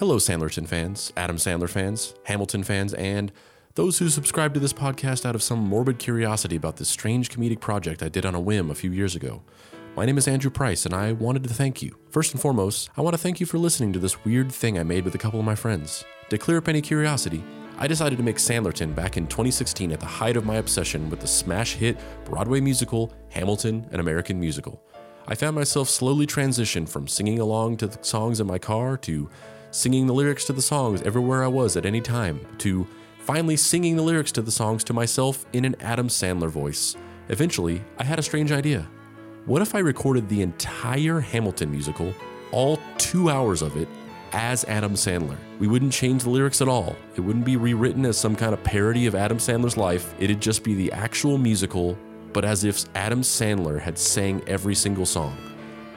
Hello, Sandlerton fans, Adam Sandler fans, Hamilton fans, and those who subscribe to this podcast out of some morbid curiosity about this strange comedic project I did on a whim a few years ago. My name is Andrew Price, and I wanted to thank you. First and foremost, I want to thank you for listening to this weird thing I made with a couple of my friends. To clear up any curiosity, I decided to make Sandlerton back in 2016 at the height of my obsession with the smash hit Broadway musical Hamilton, an American musical. I found myself slowly transition from singing along to the songs in my car to singing the lyrics to the songs everywhere I was at any time, to finally singing the lyrics to the songs to myself in an Adam Sandler voice. Eventually, I had a strange idea. What if I recorded the entire Hamilton musical, all two hours of it, as Adam Sandler? We wouldn't change the lyrics at all. It wouldn't be rewritten as some kind of parody of Adam Sandler's life. It'd just be the actual musical, but as if Adam Sandler had sang every single song.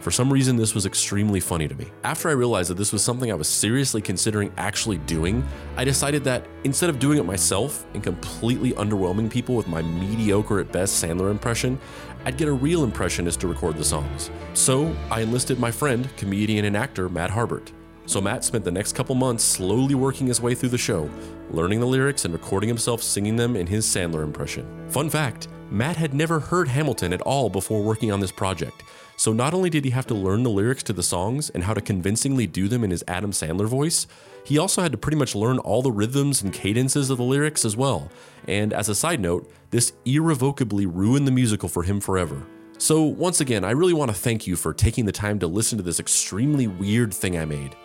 For some reason, this was extremely funny to me. After I realized that this was something I was seriously considering actually doing, I decided that instead of doing it myself and completely underwhelming people with my mediocre at best Sandler impression, I'd get a real impressionist to record the songs. So I enlisted my friend, comedian and actor Matt Harbert. So Matt spent the next couple months slowly working his way through the show, learning the lyrics and recording himself singing them in his Sandler impression. Fun fact Matt had never heard Hamilton at all before working on this project. So not only did he have to learn the lyrics to the songs and how to convincingly do them in his Adam Sandler voice, he also had to pretty much learn all the rhythms and cadences of the lyrics as well. And as a side note, this irrevocably ruined the musical for him forever. So, once again, I really want to thank you for taking the time to listen to this extremely weird thing I made.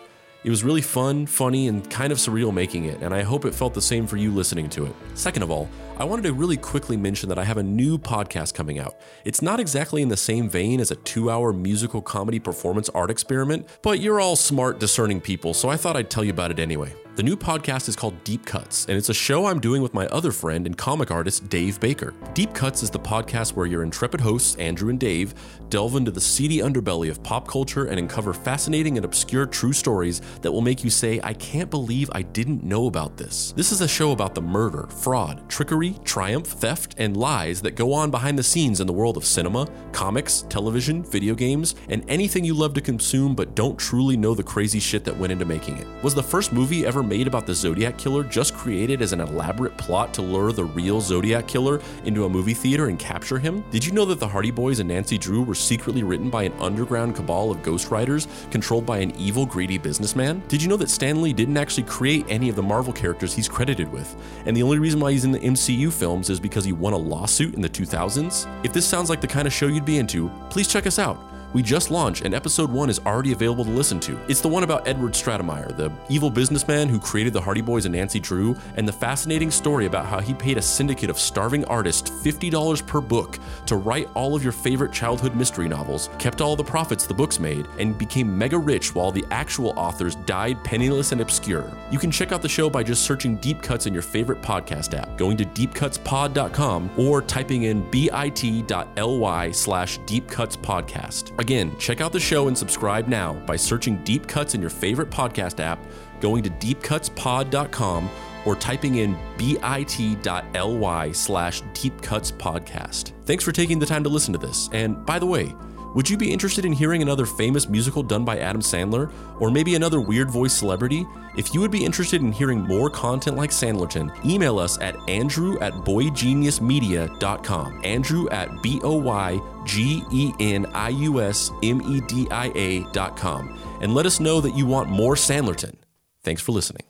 It was really fun, funny, and kind of surreal making it, and I hope it felt the same for you listening to it. Second of all, I wanted to really quickly mention that I have a new podcast coming out. It's not exactly in the same vein as a two hour musical comedy performance art experiment, but you're all smart, discerning people, so I thought I'd tell you about it anyway. The new podcast is called Deep Cuts, and it's a show I'm doing with my other friend and comic artist, Dave Baker. Deep Cuts is the podcast where your intrepid hosts, Andrew and Dave, delve into the seedy underbelly of pop culture and uncover fascinating and obscure true stories that will make you say, I can't believe I didn't know about this. This is a show about the murder, fraud, trickery, triumph, theft, and lies that go on behind the scenes in the world of cinema, comics, television, video games, and anything you love to consume but don't truly know the crazy shit that went into making it. Was the first movie ever made about the Zodiac Killer just created as an elaborate plot to lure the real Zodiac Killer into a movie theater and capture him? Did you know that the Hardy Boys and Nancy Drew were secretly written by an underground cabal of ghostwriters controlled by an evil, greedy businessman? Did you know that Stan Lee didn't actually create any of the Marvel characters he's credited with? And the only reason why he's in the MCU films is because he won a lawsuit in the 2000s? If this sounds like the kind of show you'd be into, please check us out. We just launched, and episode one is already available to listen to. It's the one about Edward Stratemeyer, the evil businessman who created the Hardy Boys and Nancy Drew, and the fascinating story about how he paid a syndicate of starving artists $50 per book to write all of your favorite childhood mystery novels, kept all the profits the books made, and became mega rich while the actual authors died penniless and obscure. You can check out the show by just searching Deep Cuts in your favorite podcast app, going to deepcutspod.com, or typing in bit.ly slash deepcutspodcast. Again, check out the show and subscribe now by searching Deep Cuts in your favorite podcast app, going to deepcutspod.com, or typing in bit.ly slash deepcutspodcast. Thanks for taking the time to listen to this. And by the way, would you be interested in hearing another famous musical done by Adam Sandler, or maybe another weird voice celebrity? If you would be interested in hearing more content like Sandlerton, email us at andrew at boygeniusmedia.com. Andrew at B O Y G E N I U S M E D I A.com. And let us know that you want more Sandlerton. Thanks for listening.